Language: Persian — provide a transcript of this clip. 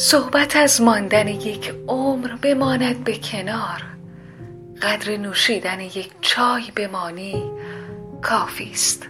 صحبت از ماندن یک عمر بماند به کنار. قدر نوشیدن یک چای بمانی کافی است.